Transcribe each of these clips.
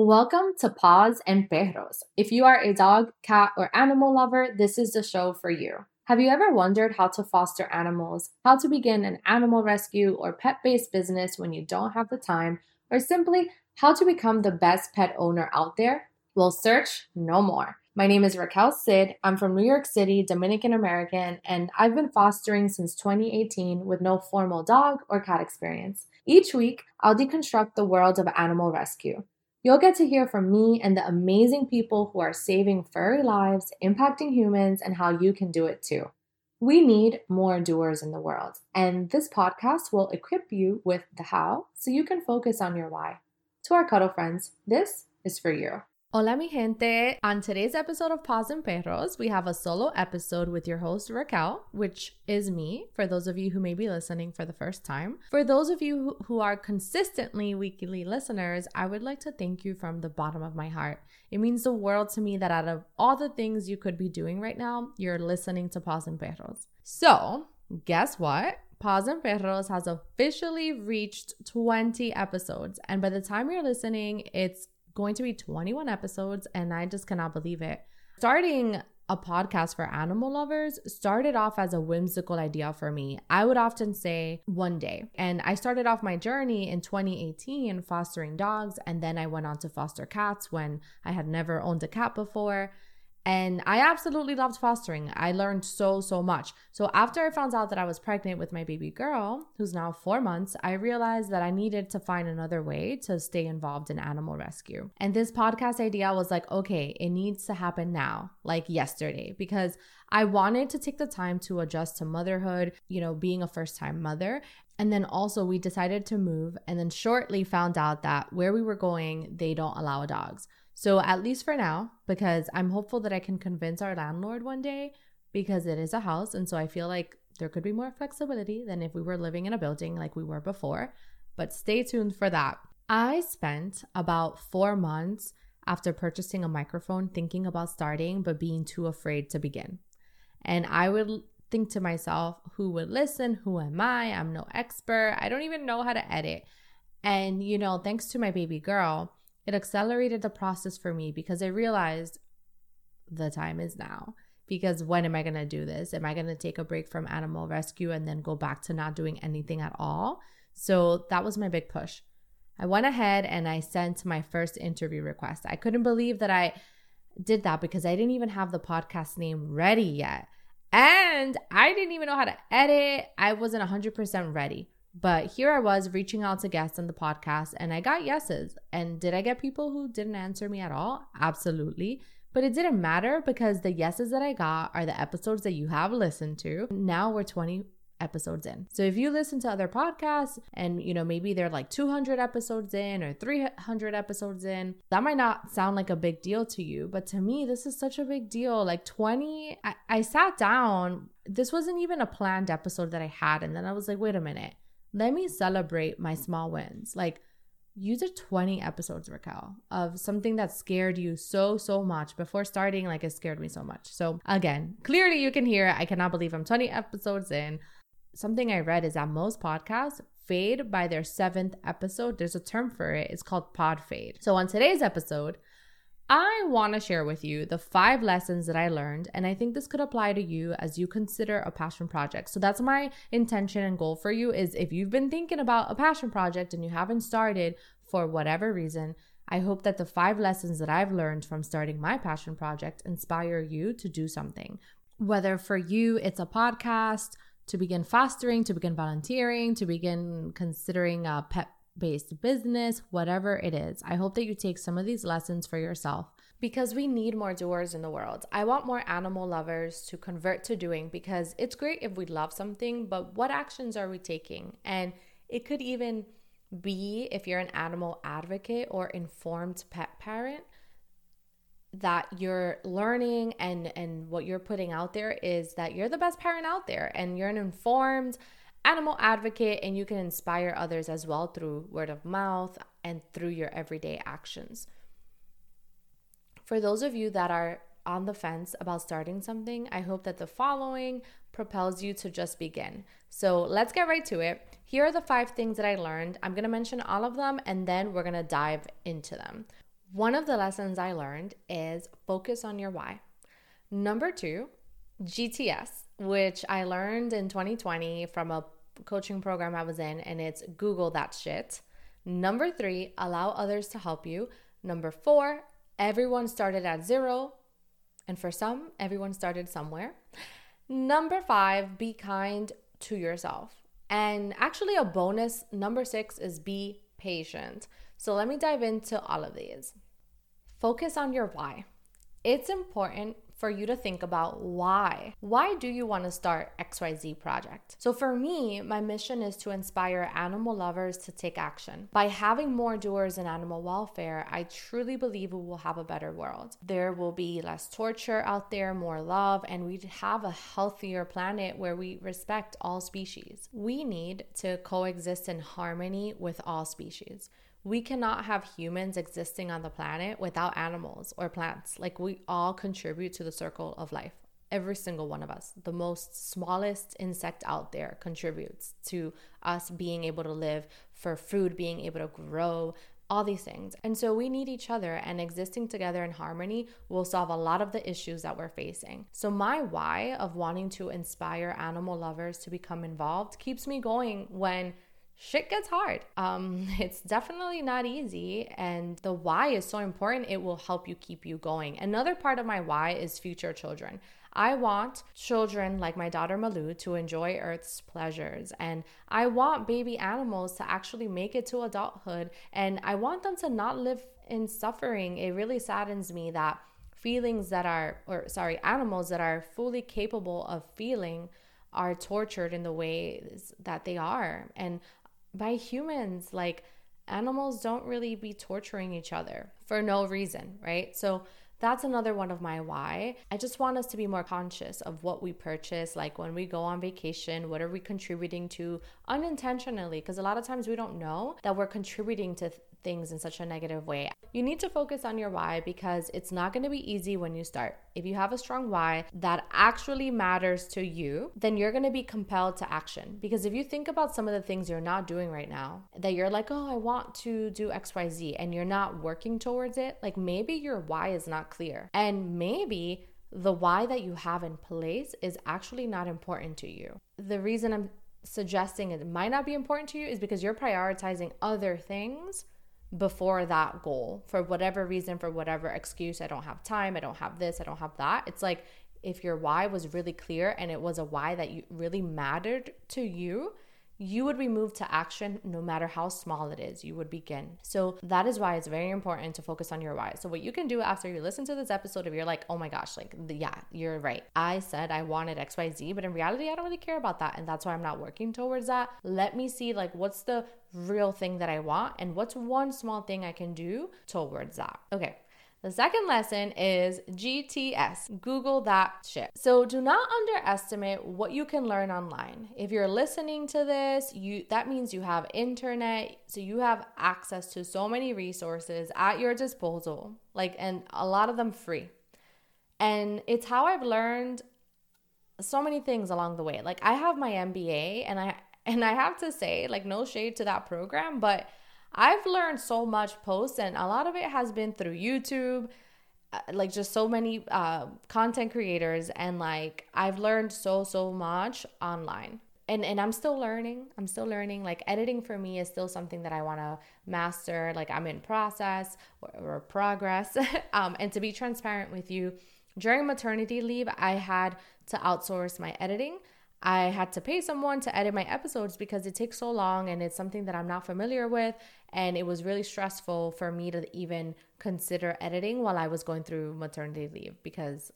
Welcome to Paws and Perros. If you are a dog, cat, or animal lover, this is the show for you. Have you ever wondered how to foster animals, how to begin an animal rescue or pet based business when you don't have the time, or simply how to become the best pet owner out there? Well, search no more. My name is Raquel Cid. I'm from New York City, Dominican American, and I've been fostering since 2018 with no formal dog or cat experience. Each week, I'll deconstruct the world of animal rescue. You'll get to hear from me and the amazing people who are saving furry lives, impacting humans, and how you can do it too. We need more doers in the world, and this podcast will equip you with the how so you can focus on your why. To our cuddle friends, this is for you. Hola, mi gente. On today's episode of Paws and Perros, we have a solo episode with your host, Raquel, which is me, for those of you who may be listening for the first time. For those of you who are consistently weekly listeners, I would like to thank you from the bottom of my heart. It means the world to me that out of all the things you could be doing right now, you're listening to Paws and Perros. So, guess what? Paws and Perros has officially reached 20 episodes. And by the time you're listening, it's going to be 21 episodes, and I just cannot believe it. Starting a podcast for animal lovers started off as a whimsical idea for me. I would often say one day. And I started off my journey in 2018 fostering dogs, and then I went on to foster cats when I had never owned a cat before. And I absolutely loved fostering. I learned so, so much. So, after I found out that I was pregnant with my baby girl, who's now four months, I realized that I needed to find another way to stay involved in animal rescue. And this podcast idea was like, okay, it needs to happen now, like yesterday, because I wanted to take the time to adjust to motherhood, you know, being a first time mother. And then also, we decided to move and then shortly found out that where we were going, they don't allow dogs. So, at least for now, because I'm hopeful that I can convince our landlord one day because it is a house. And so I feel like there could be more flexibility than if we were living in a building like we were before. But stay tuned for that. I spent about four months after purchasing a microphone thinking about starting, but being too afraid to begin. And I would think to myself, who would listen? Who am I? I'm no expert. I don't even know how to edit. And, you know, thanks to my baby girl, it accelerated the process for me because I realized the time is now. Because when am I going to do this? Am I going to take a break from animal rescue and then go back to not doing anything at all? So that was my big push. I went ahead and I sent my first interview request. I couldn't believe that I did that because I didn't even have the podcast name ready yet. And I didn't even know how to edit. I wasn't 100% ready. But here I was reaching out to guests on the podcast and I got yeses. And did I get people who didn't answer me at all? Absolutely. But it didn't matter because the yeses that I got are the episodes that you have listened to. Now we're 20 episodes in. So if you listen to other podcasts and you know maybe they're like 200 episodes in or 300 episodes in, that might not sound like a big deal to you, but to me this is such a big deal. Like 20 I, I sat down, this wasn't even a planned episode that I had and then I was like, "Wait a minute let me celebrate my small wins. Like, you did 20 episodes, Raquel, of something that scared you so, so much before starting. Like, it scared me so much. So, again, clearly you can hear I cannot believe I'm 20 episodes in. Something I read is that most podcasts fade by their seventh episode. There's a term for it, it's called pod fade. So, on today's episode, I want to share with you the five lessons that I learned, and I think this could apply to you as you consider a passion project. So that's my intention and goal for you is if you've been thinking about a passion project and you haven't started for whatever reason, I hope that the five lessons that I've learned from starting my passion project inspire you to do something. Whether for you it's a podcast, to begin fostering, to begin volunteering, to begin considering a pet based business, whatever it is. I hope that you take some of these lessons for yourself because we need more doers in the world. I want more animal lovers to convert to doing because it's great if we love something, but what actions are we taking? And it could even be if you're an animal advocate or informed pet parent that you're learning and and what you're putting out there is that you're the best parent out there and you're an informed animal advocate and you can inspire others as well through word of mouth and through your everyday actions. For those of you that are on the fence about starting something, I hope that the following propels you to just begin. So let's get right to it. Here are the five things that I learned. I'm gonna mention all of them and then we're gonna dive into them. One of the lessons I learned is focus on your why. Number two, GTS, which I learned in 2020 from a coaching program I was in, and it's Google that shit. Number three, allow others to help you. Number four, everyone started at zero. And for some, everyone started somewhere. Number five, be kind to yourself. And actually, a bonus number six is be patient. So let me dive into all of these. Focus on your why. It's important for you to think about why. Why do you want to start XYZ project? So for me, my mission is to inspire animal lovers to take action. By having more doers in animal welfare, I truly believe we will have a better world. There will be less torture out there, more love, and we have a healthier planet where we respect all species. We need to coexist in harmony with all species we cannot have humans existing on the planet without animals or plants. Like we all contribute to the circle of life. Every single one of us, the most smallest insect out there contributes to us being able to live, for food being able to grow, all these things. And so we need each other, and existing together in harmony will solve a lot of the issues that we're facing. So, my why of wanting to inspire animal lovers to become involved keeps me going when shit gets hard. Um, it's definitely not easy. And the why is so important. It will help you keep you going. Another part of my why is future children. I want children like my daughter Malu to enjoy Earth's pleasures. And I want baby animals to actually make it to adulthood. And I want them to not live in suffering. It really saddens me that feelings that are, or sorry, animals that are fully capable of feeling are tortured in the ways that they are. And by humans. Like animals don't really be torturing each other for no reason, right? So that's another one of my why. I just want us to be more conscious of what we purchase. Like when we go on vacation, what are we contributing to unintentionally? Because a lot of times we don't know that we're contributing to things in such a negative way. You need to focus on your why because it's not going to be easy when you start. If you have a strong why that actually matters to you, then you're going to be compelled to action. Because if you think about some of the things you're not doing right now, that you're like, oh, I want to do XYZ, and you're not working towards it, like maybe your why is not clear. And maybe the why that you have in place is actually not important to you. The reason I'm suggesting it might not be important to you is because you're prioritizing other things before that goal for whatever reason, for whatever excuse. I don't have time, I don't have this, I don't have that. It's like if your why was really clear and it was a why that you really mattered to you, you would be moved to action no matter how small it is. You would begin. So that is why it's very important to focus on your why. So what you can do after you listen to this episode, if you're like, oh my gosh, like yeah, you're right. I said I wanted XYZ, but in reality, I don't really care about that. And that's why I'm not working towards that. Let me see like what's the real thing that I want and what's one small thing I can do towards that. Okay. The second lesson is GTS. Google that shit. So do not underestimate what you can learn online. If you're listening to this, you that means you have internet, so you have access to so many resources at your disposal. Like and a lot of them free. And it's how I've learned so many things along the way. Like I have my MBA and I and I have to say, like no shade to that program, but I've learned so much posts, and a lot of it has been through YouTube, uh, like just so many uh, content creators, and like I've learned so so much online. And, and I'm still learning. I'm still learning. Like editing for me is still something that I want to master. Like I'm in process or, or progress. um, and to be transparent with you, during maternity leave, I had to outsource my editing. I had to pay someone to edit my episodes because it takes so long and it's something that I'm not familiar with. And it was really stressful for me to even consider editing while I was going through maternity leave because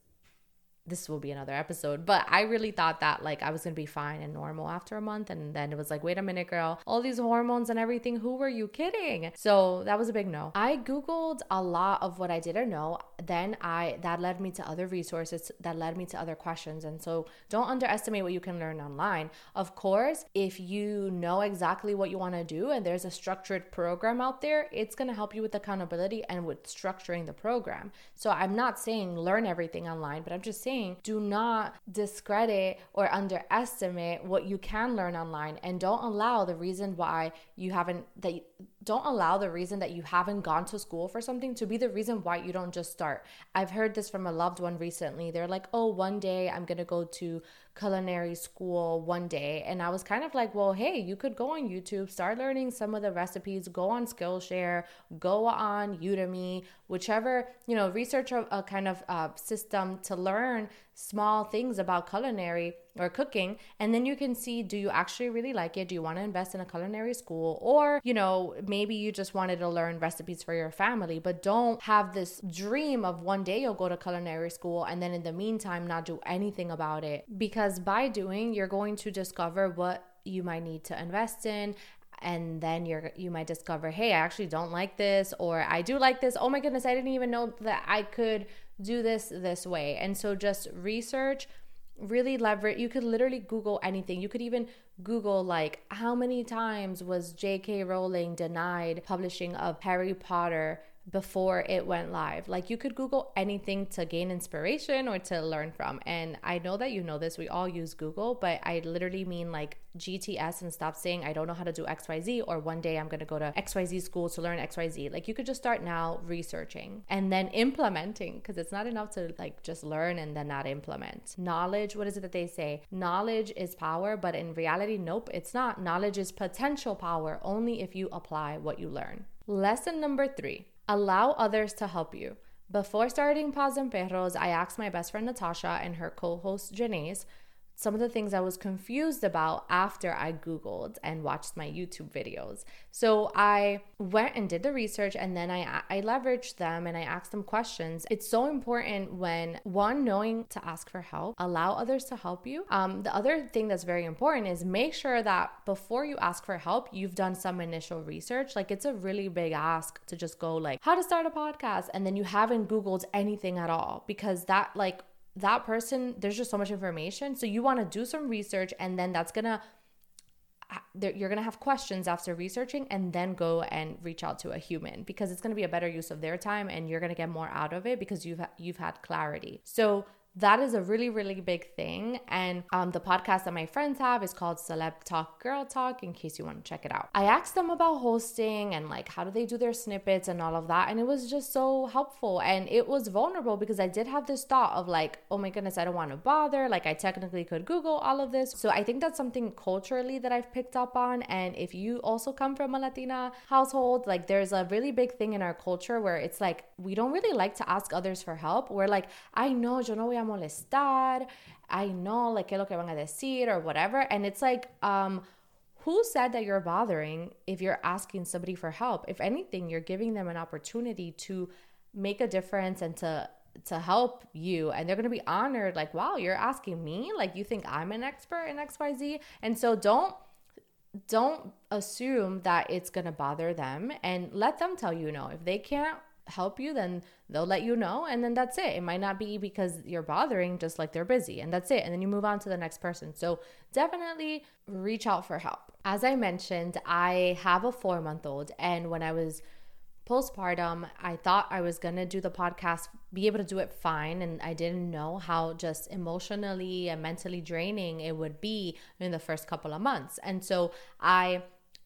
this will be another episode. But I really thought that like I was gonna be fine and normal after a month. And then it was like, wait a minute, girl, all these hormones and everything, who were you kidding? So that was a big no. I Googled a lot of what I didn't know. Then I that led me to other resources that led me to other questions. And so don't underestimate what you can learn online. Of course, if you know exactly what you want to do and there's a structured program out there, it's gonna help you with accountability and with structuring the program. So I'm not saying learn everything online, but I'm just saying saying, do not discredit or underestimate what you can learn online and don't allow the reason why you haven't that don't allow the reason that you haven't gone to school for something to be the reason why you don't just start. I've heard this from a loved one recently. They're like, "Oh, one day I'm going to go to culinary school one day." And I was kind of like, "Well, hey, you could go on YouTube, start learning some of the recipes, go on Skillshare, go on Udemy, whichever, you know, research a, a kind of uh, system to learn small things about culinary or cooking and then you can see do you actually really like it do you want to invest in a culinary school or you know maybe you just wanted to learn recipes for your family but don't have this dream of one day you'll go to culinary school and then in the meantime not do anything about it because by doing you're going to discover what you might need to invest in and then you're you might discover hey i actually don't like this or i do like this. Oh my goodness i didn't even know that i could do this this way. And so just research really leverage you could literally google anything. You could even google like how many times was jk rowling denied publishing of harry potter before it went live. Like you could Google anything to gain inspiration or to learn from. And I know that you know this, we all use Google, but I literally mean like GTS and stop saying I don't know how to do XYZ or one day I'm going to go to XYZ school to learn XYZ. Like you could just start now researching and then implementing because it's not enough to like just learn and then not implement. Knowledge, what is it that they say? Knowledge is power, but in reality, nope, it's not. Knowledge is potential power only if you apply what you learn. Lesson number three Allow others to help you. Before starting Paws and Perros, I asked my best friend Natasha and her co host Janaise some of the things I was confused about after I Googled and watched my YouTube videos. So I went and did the research and then I, I leveraged them and I asked them questions. It's so important when one, knowing to ask for help, allow others to help you. Um, the other thing that's very important is make sure that before you ask for help, you've done some initial research. Like it's a really big ask to just go like, how to start a podcast, and then you haven't Googled anything at all because that like that person, there's just so much information. So you want to do some research, and then that's gonna you're to have questions after researching and then go and reach out to a human because it's to be a better use of their time and you're to get more out of it because you've you've had clarity. So that is a really really big thing. And um, the podcast that my friends have is called celeb talk girl talk in case you want to check it out. I asked them about hosting and like how do they do their snippets and all of that and it was just so helpful. And it was vulnerable because i did have this thought of like oh my goodness i don't want to bother. Like i technically could google all of this. So i think that's something culturally that i've picked up on. And if you also come from a latina household like there's a really big thing in our culture where it's like we don't really like to ask others for help. We're like i know yo no voy a molestar. I know, like, qué lo que van a decir or whatever. And it's like, um, who said that you're bothering if you're asking somebody for help? If anything, you're giving them an opportunity to make a difference and to to help you and they're going to be honored like wow you're asking me like you think i'm an expert in xyz and so don't don't assume that it's going to bother them and let them tell you no if they can't help you, then they'll let you know. And then that's it. It might not be because you're bothering, just like they're busy, and that's it. And then you move on to the next person. So definitely reach out for help. As I mentioned, I have a four month old, and when I was postpartum, I thought I was gonna do the podcast, be able to do it fine, and I didn't know how just emotionally and mentally draining it would be in the first couple of months. And so I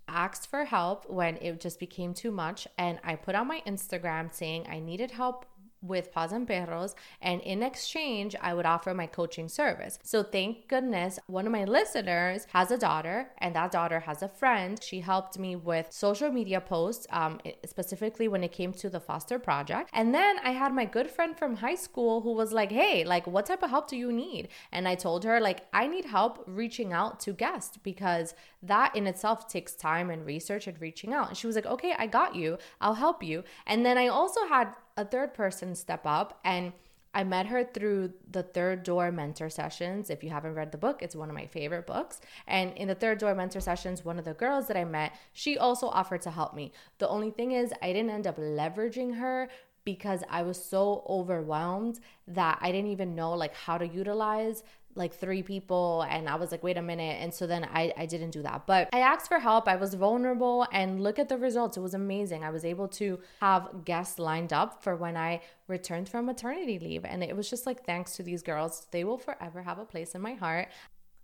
asked for help when it just became too much and I put on my Instagram saying I needed help with Paws and Perros, and in exchange, I would offer my coaching service. So, thank goodness, one of my listeners has a daughter, and that daughter has a friend. She helped me with social media posts, um, specifically when it came to the Foster Project. And then I had my good friend from high school who was like, Hey, like, what type of help do you need? And I told her, like, I need help reaching out to guests because that in itself takes time and research and reaching out. And she was like, Okay, I got you, I'll help you. And then I also had a third person step up and I met her through the Third Door Mentor Sessions. If you haven't read the book, it's one of my favorite books. And in the Third Door Mentor Sessions, one of the girls that I met, she also offered to help me. The only thing is, I didn't end up leveraging her because I was so overwhelmed that I didn't even know like how to utilize like three people and I was like, wait a minute. And so then I, I didn't do that. But I asked for help. I was vulnerable and look at the results. It was amazing. I was able to have guests lined up for when I returned from maternity leave. And it was just like, thanks to these girls, they will forever have a place in my heart.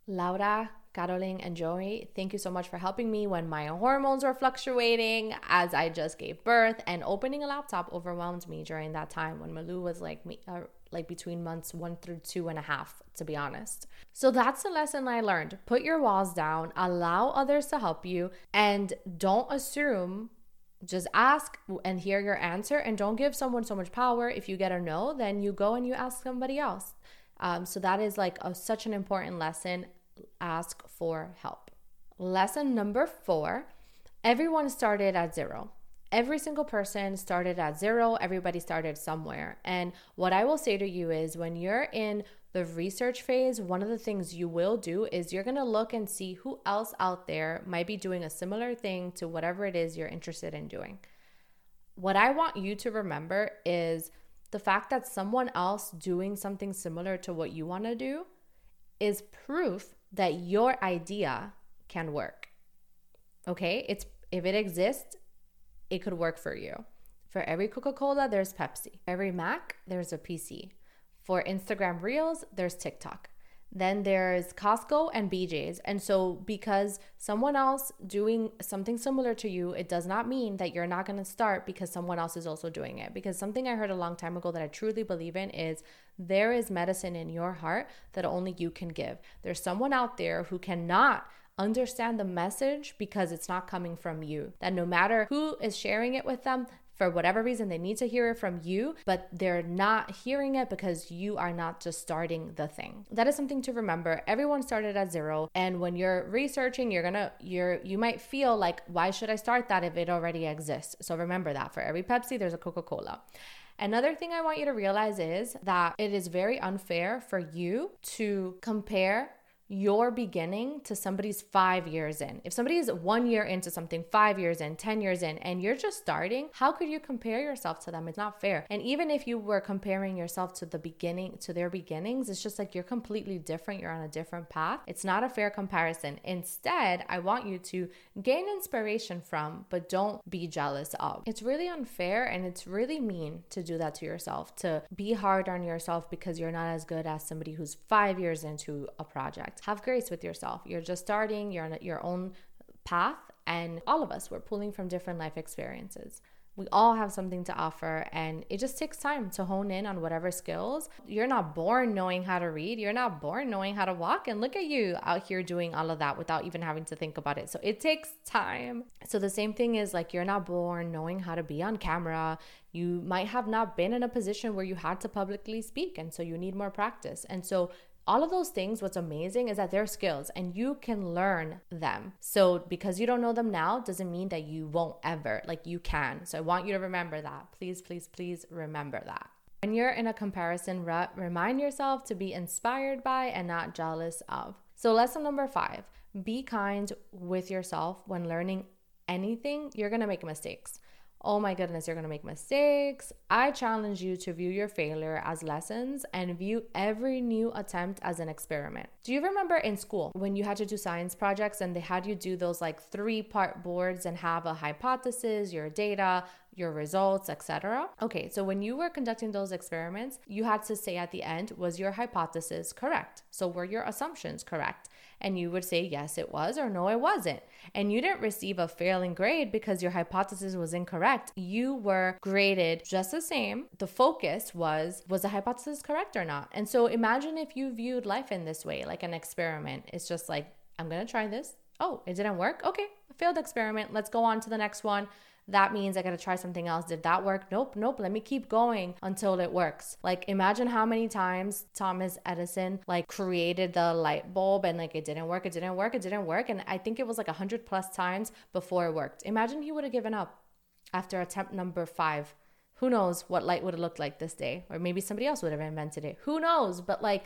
Laura, Carolyn, and Joey, thank you so much for helping me when my hormones were fluctuating as I just gave birth. And opening a laptop overwhelmed me during that time when Malou was like me, uh, like between months one through two and a half, to be honest. So that's the lesson I learned. Put your walls down, allow others to help you, and don't assume just ask and hear your answer and don't give someone so much power. If you get a no then you go and you ask somebody else. Um, so that is like a, such an important lesson. Ask for help. Lesson number four everyone started at zero every single person started at zero everybody started somewhere and what i will say to you is when you're in the research phase, one of the things you will do is you're to look and see who else out there might be doing a similar thing to whatever it is you're interested in doing. What I want you to remember is the fact that someone else doing something similar to what you want to do is proof that your idea can work. Okay? It's if it exists, it could work for you. For every Coca-Cola, there's Pepsi. Every Mac, there's a PC. For Instagram Reels, there's TikTok. Then there's Costco and BJ's. And so, because someone else doing something similar to you, it does not mean that you're not going to start because someone else is also doing it. Because something I heard a long time ago that I truly believe in is there is medicine in your heart that only you can give. There's someone out there who cannot understand the message because it's not coming from you. That no matter who is sharing it with them, for whatever reason they need to hear it from you but they're not hearing it because you are not just starting the thing. That is something to remember. Everyone started at zero and when you're researching you're gonna you're you might feel like why should i start that if it already exists? So remember that for every pepsi there's a coca-cola. Another thing I want you to realize is that it is very unfair for you to compare your beginning to somebody's five years in. If somebody is one year into something, five years in, 10 years in, and you're just starting, how could you compare yourself to them? It's not fair. And even if you were comparing yourself to the beginning, to their beginnings, it's just like you're completely different. You're on a different path. It's not a fair comparison. Instead, I want you to gain inspiration from, but don't be jealous of. It's really unfair and it's really mean to do that to yourself, to be hard on yourself because you're not as good as somebody who's five years into a project have grace with yourself. You're just starting, you're on your own path, and all of us, we're pulling from different life experiences. We all have something to offer, and it just takes time to hone in on whatever skills. You're not born knowing how to read, you're not born knowing how to walk, and look at you out here doing all of that without even having to think about it. So it takes time. So the same thing is like you're not born knowing how to be on camera. You might have not been in a position where you had to publicly speak, and so you need more practice. And so all of those things, what's amazing is that they're skills and you can learn them. So, because you don't know them now doesn't mean that you won't ever. Like, you can. So, I want you to remember that. Please, please, please remember that. When you're in a comparison rut, remind yourself to be inspired by and not jealous of. So, lesson number five be kind with yourself when learning anything. You're gonna make mistakes oh my goodness, you're going to make mistakes. I challenge you to view your failure as lessons and view every new attempt as an experiment. Do you remember in school when you had to do science projects and they had you do those like three part boards and have a hypothesis, your data, your results, etc. Okay, so when you were conducting those experiments, you had to say at the end, was your hypothesis correct? So were your assumptions correct? And you would say, yes, it was, or no, it wasn't. And you didn't receive a failing grade because your hypothesis was incorrect. You were graded just the same. The focus was, was the hypothesis correct or not? And so imagine if you viewed life in this way, like an experiment. It's just like, I'm gonna try this. Oh, it didn't work? Okay, failed experiment. Let's go on to the next one that means I gotta try something else. Did that work? Nope, nope. Let me keep going until it works. Like imagine how many times Thomas Edison like created the light bulb and like it didn't work, it didn't work, it didn't work. And I think it was like a hundred plus times before it worked. Imagine he would have given up after attempt number five. Who knows what light would have looked like this day? Or maybe somebody else would have invented it. Who knows? But like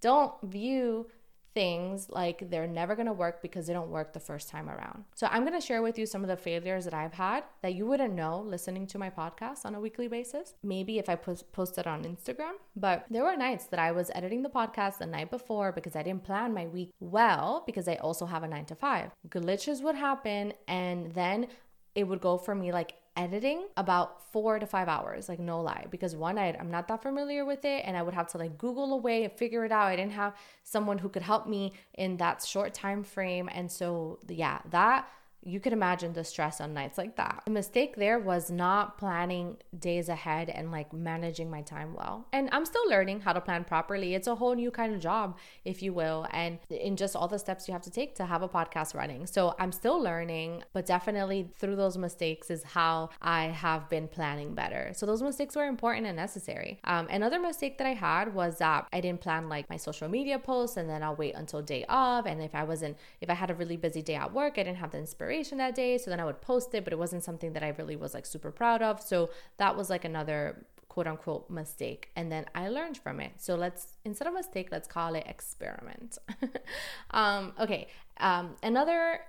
don't view things like they're never to work because they don't work the first time around. So I'm to share with you some of the failures that I've had that you wouldn't know listening to my podcast on a weekly basis. Maybe if I post posted on Instagram, but there were nights that I was editing the podcast the night before because I didn't plan my week well because I also have a 9 to 5. Glitches would happen and then it would go for me like editing about four to five hours, like no lie, because one, I, I'm not that familiar with it and I would have to like Google away and figure it out. I didn't have someone who could help me in that short time frame. And so, yeah, that you could imagine the stress on nights like that. The mistake there was not planning days ahead and like managing my time well. And I'm still learning how to plan properly. It's a whole new kind of job, if you will, and in just all the steps you have to take to have a podcast running. So I'm still learning, but definitely through those mistakes is how I have been planning better. So those mistakes were important and necessary. Um, another mistake that I had was that I didn't plan like my social media posts and then I'll wait until day of. And if I wasn't, if I had a really busy day at work, I didn't have the inspiration inspiration that day. So then I would post it, but it wasn't something that I really was like super proud of. So that was like another quote unquote mistake. And then I learned from it. So let's, instead of mistake, let's call it experiment. um, okay. Um, another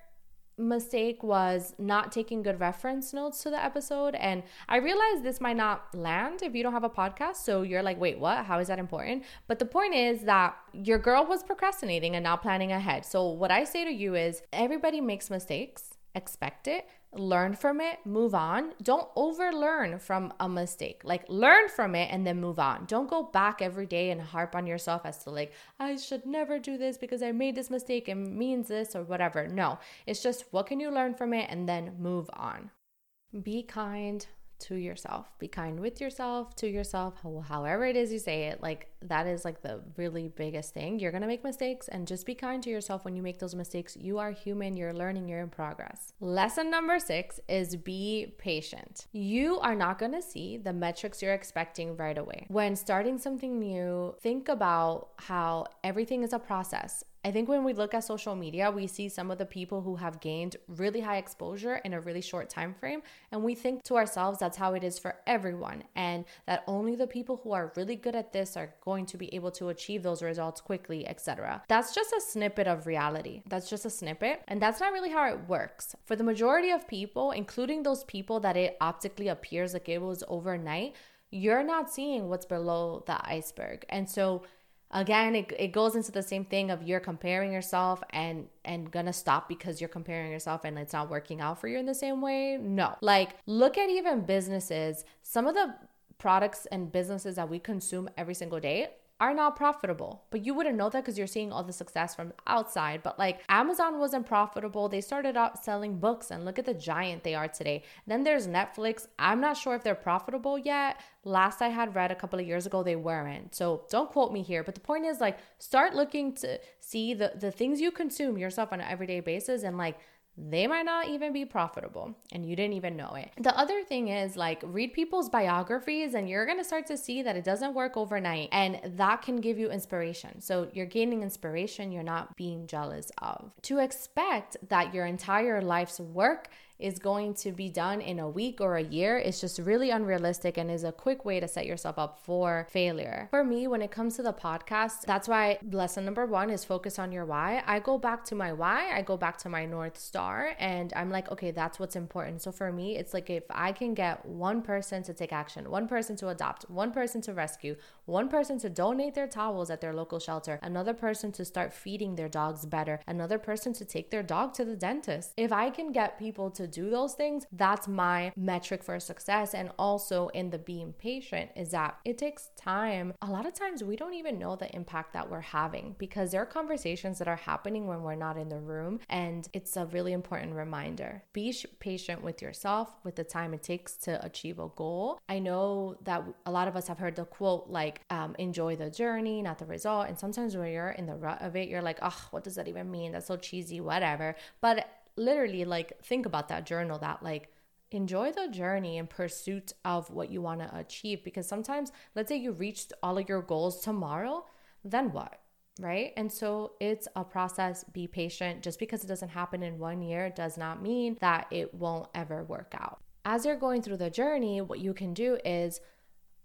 mistake was not taking good reference notes to the episode and i realized this might not land if you don't have a podcast so you're like wait what how is that important but the point is that your girl was procrastinating and not planning ahead so what i say to you is everybody makes mistakes expect it, learn from it, move on. Don't overlearn from a mistake. Like learn from it and then move on. Don't go back every day and harp on yourself as to like I should never do this because I made this mistake and means this or whatever. No. It's just what can you learn from it and then move on. Be kind, to yourself. Be kind with yourself, to yourself, however it is you say it. Like that is like the really biggest thing. You're going to make mistakes and just be kind to yourself when you make those mistakes. You are human, you're learning, you're in progress. Lesson number 6 is be patient. You are not going to see the metrics you're expecting right away. When starting something new, think about how everything is a process I think when we look at social media, we see some of the people who have gained really high exposure in a really short time frame and we think to ourselves that's how it is for everyone and that only the people who are really good at this are going to be able to achieve those results quickly, etc. That's just a snippet of reality. That's just a snippet and that's not really how it works. For the majority of people, including those people that it optically appears like it was overnight, you're not seeing what's below the iceberg. And so again it, it goes into the same thing of you're comparing yourself and and gonna stop because you're comparing yourself and it's not working out for you in the same way. No. Like look at even businesses. Some of the products and businesses that we consume every single day are not profitable. But you wouldn't know that because you're seeing all the success from outside. But like Amazon wasn't profitable. They started out selling books and look at the giant they are today. Then there's Netflix. I'm not sure if they're profitable yet. Last I had read a couple of years ago, they weren't. So don't quote me here. But the point is like start looking to see the, the things you consume yourself on an everyday basis and like they might not even be profitable and you didn't even know it. The other thing is like read people's biographies and you're going to start to see that it doesn't work overnight and that can give you inspiration. So you're gaining inspiration you're not being jealous of. To expect that your entire life's work is going to be done in a week or a year is just really unrealistic and is a quick way to set yourself up for failure. For me, when it comes to the podcast, that's why lesson number one is focus on your why. I go back to my why, I go back to my North Star, and I'm like, okay, that's what's important. So for me, it's like if I can get one person to take action, one person to adopt, one person to rescue, one person to donate their towels at their local shelter, another person to start feeding their dogs better, another person to take their dog to the dentist. If I can get people to do those things, that's my metric for success. And also in the being patient is that it takes time. A lot of times we don't even know the impact that we're having because there are conversations that are happening when we're not in the room. And it's a really important reminder. Be patient with yourself, with the time it takes to achieve a goal. I know that a lot of us have heard the quote like, um, enjoy the journey, not the result. And sometimes when you're in the rut of it, you're like, oh, what does that even mean? That's so cheesy, whatever. But literally like think about that journal that like enjoy the journey in pursuit of what you want to achieve. Because sometimes let's say you reached all of your goals tomorrow then what right? And so it's a process. Be patient. Just because it doesn't happen in one year does not mean that it won't ever work out. As you're going through the journey what you can do is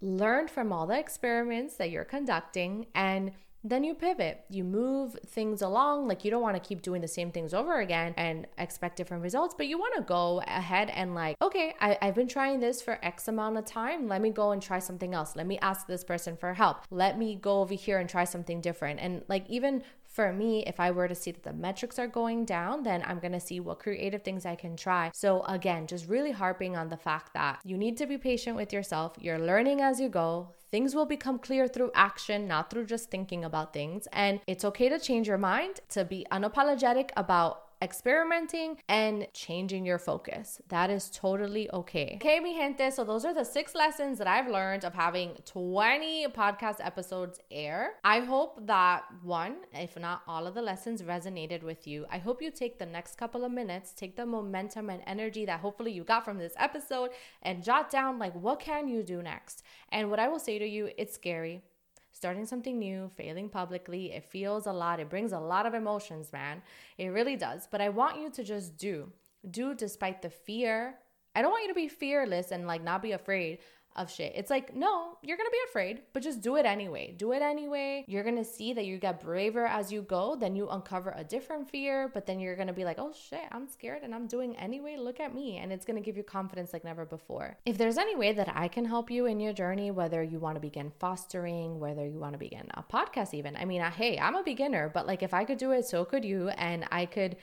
learn from all the experiments that you're conducting and then you pivot. You move things along. Like you don't want to keep doing the same things over again and expect different results, but you want to go ahead and like, okay, I, I've been trying this for X amount of time. Let me go and try something else. Let me ask this person for help. Let me go over here and try something different. And like even for me, if I were to see that the metrics are going down, then I'm gonna see what creative things I can try. So, again, just really harping on the fact that you need to be patient with yourself. You're learning as you go. Things will become clear through action, not through just thinking about things. And it's okay to change your mind, to be unapologetic about experimenting and changing your focus. That is totally okay. Okay, mi gente. So, those are the six lessons that I've learned of having 20 podcast episodes air. I hope that one, if not all of the lessons, resonated with you. I hope you take the next couple of minutes, take the momentum and energy that hopefully you got from this episode, and jot down like, what can you do next? And what I will say to you, it's scary starting something new, failing publicly, it feels a lot. It brings a lot of emotions, man. It really does. But I want you to just do. Do despite the fear. I don't want you to be fearless and like not be afraid of shit. It's like, no, you're gonna be afraid, but just do it anyway. Do it anyway. You're gonna see that you get braver as you go. Then you uncover a different fear, but then you're gonna be like, oh shit, I'm scared and I'm doing anyway. Look at me. And it's gonna give you confidence like never before. If there's any way that I can help you in your journey, whether you wanna begin fostering, whether you wanna begin a podcast, even, I mean, hey, I'm a beginner, but like if I could do it, so could you. And I could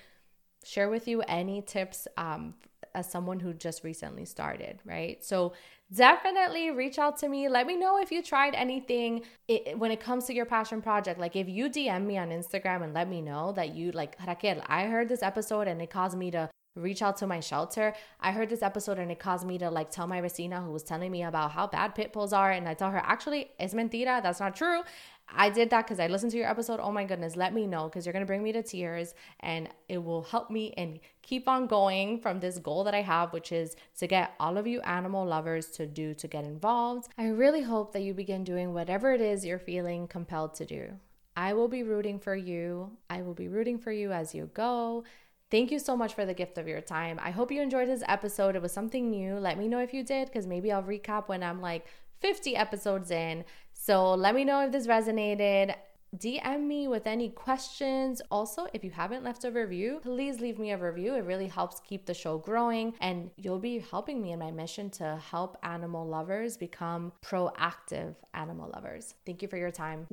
share with you any tips um, as someone who just recently started, right? So definitely reach out to me. Let me know if you tried anything it, when it comes to your passion project. Like if you DM me on Instagram and let me know that you like Raquel, I heard this episode and it caused me to reach out to my shelter. I heard this episode and it caused me to like tell my vecina who was telling me about how bad pit bulls are. And I tell her, actually, it's mentira. That's not true. I did that because I listened to your episode. Oh my goodness, let me know because you're going to bring me to tears and it will help me and keep on going from this goal that I have, which is to get all of you animal lovers to do to get involved. I really hope that you begin doing whatever it is you're feeling compelled to do. I will be rooting for you. I will be rooting for you as you go. Thank you so much for the gift of your time. I hope you enjoyed this episode. It was something new. Let me know if you did, because maybe I'll recap when I'm like 50 episodes in. So let me know if this resonated. DM me with any questions. Also, if you haven't left a review, please leave me a review. It really helps keep the show growing, and you'll be helping me in my mission to help animal lovers become proactive animal lovers. Thank you for your time.